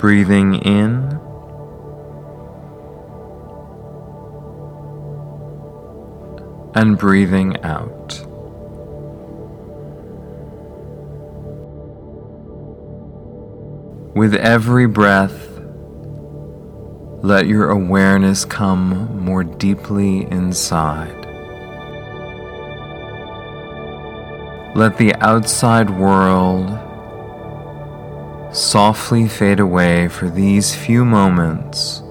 breathing in. And breathing out. With every breath, let your awareness come more deeply inside. Let the outside world softly fade away for these few moments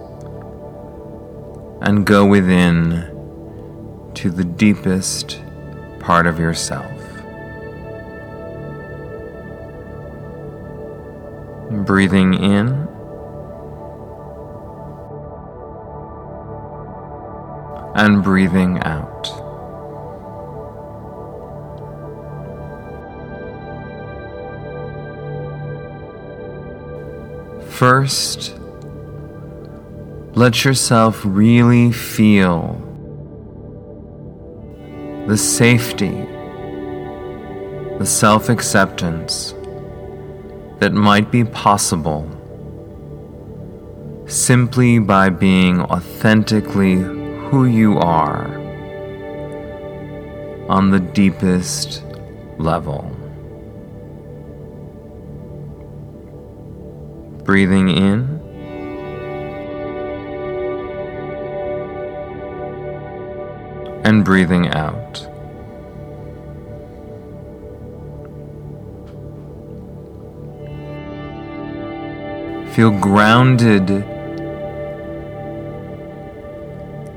and go within to the deepest part of yourself. Breathing in. And breathing out. First, let yourself really feel the safety, the self acceptance that might be possible simply by being authentically who you are on the deepest level. Breathing in. And breathing out. Feel grounded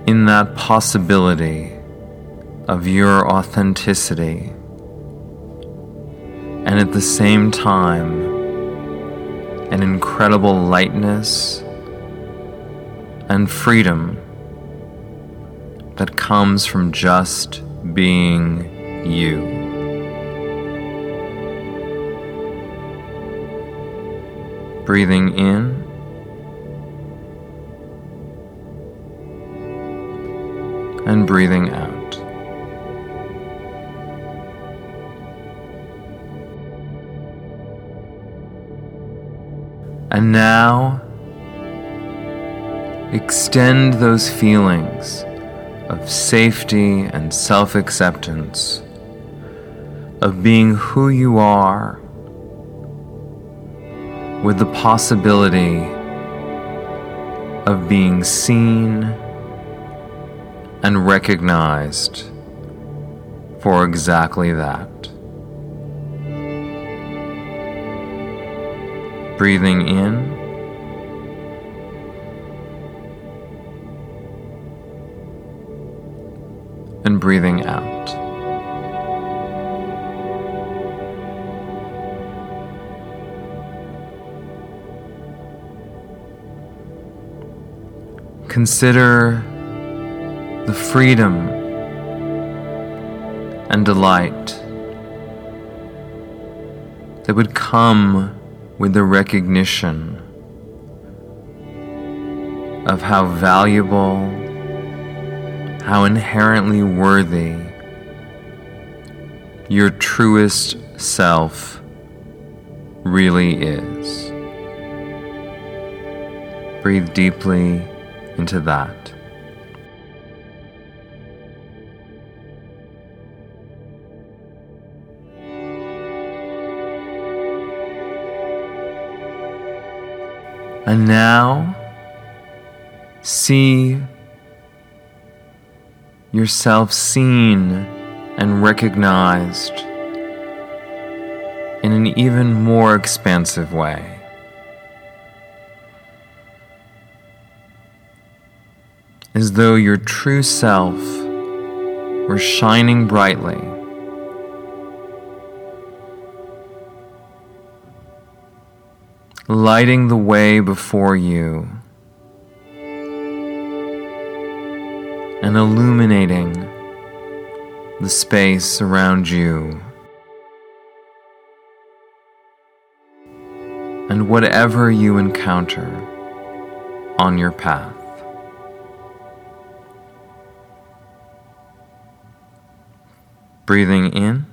in that possibility of your authenticity, and at the same time, an incredible lightness and freedom that comes from just being you. Breathing in. And breathing out. And now, extend those feelings of safety and self acceptance, of being who you are, with the possibility of being seen and recognized for exactly that. Breathing in. And breathing out. Consider the freedom and delight that would come with the recognition of how valuable, how inherently worthy your truest self really is. Breathe deeply into that. And now, see yourself seen and recognized in an even more expansive way. As though your true self were shining brightly lighting the way before you and illuminating the space around you. And whatever you encounter on your path. Breathing in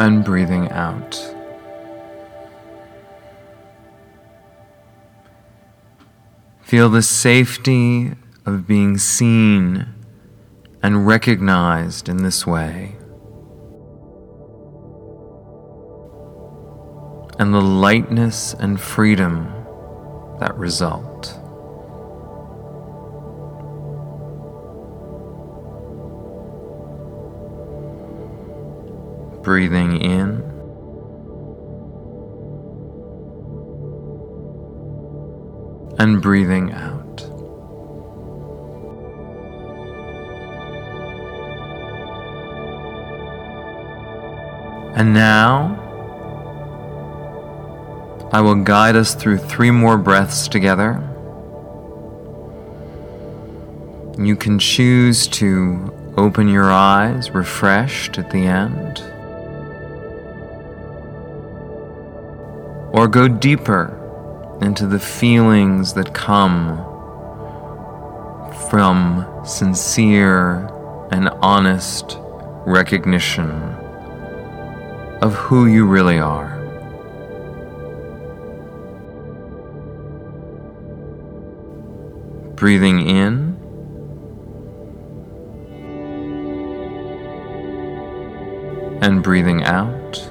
and breathing out. Feel the safety of being seen and recognized in this way. And the lightness and freedom that result. Breathing in. And breathing out. And now, I will guide us through three more breaths together. You can choose to open your eyes refreshed at the end, or go deeper into the feelings that come from sincere and honest recognition of who you really are. Breathing in. And breathing out.